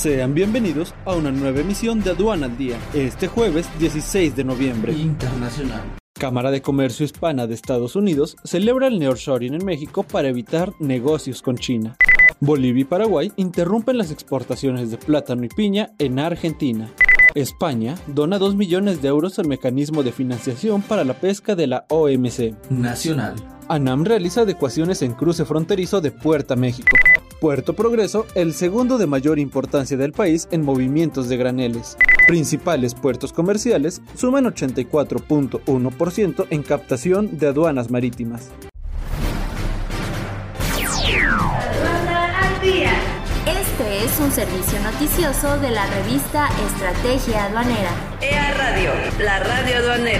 Sean bienvenidos a una nueva emisión de Aduana al Día, este jueves 16 de noviembre. Internacional. Cámara de Comercio Hispana de Estados Unidos celebra el nearshoring en México para evitar negocios con China. Bolivia y Paraguay interrumpen las exportaciones de plátano y piña en Argentina. España dona 2 millones de euros al mecanismo de financiación para la pesca de la OMC. Nacional. ANAM realiza adecuaciones en cruce fronterizo de Puerta México. Puerto Progreso, el segundo de mayor importancia del país en movimientos de graneles. Principales puertos comerciales suman 84.1% en captación de aduanas marítimas. Este es un servicio noticioso de la revista Estrategia Aduanera. EA Radio, la radio aduanera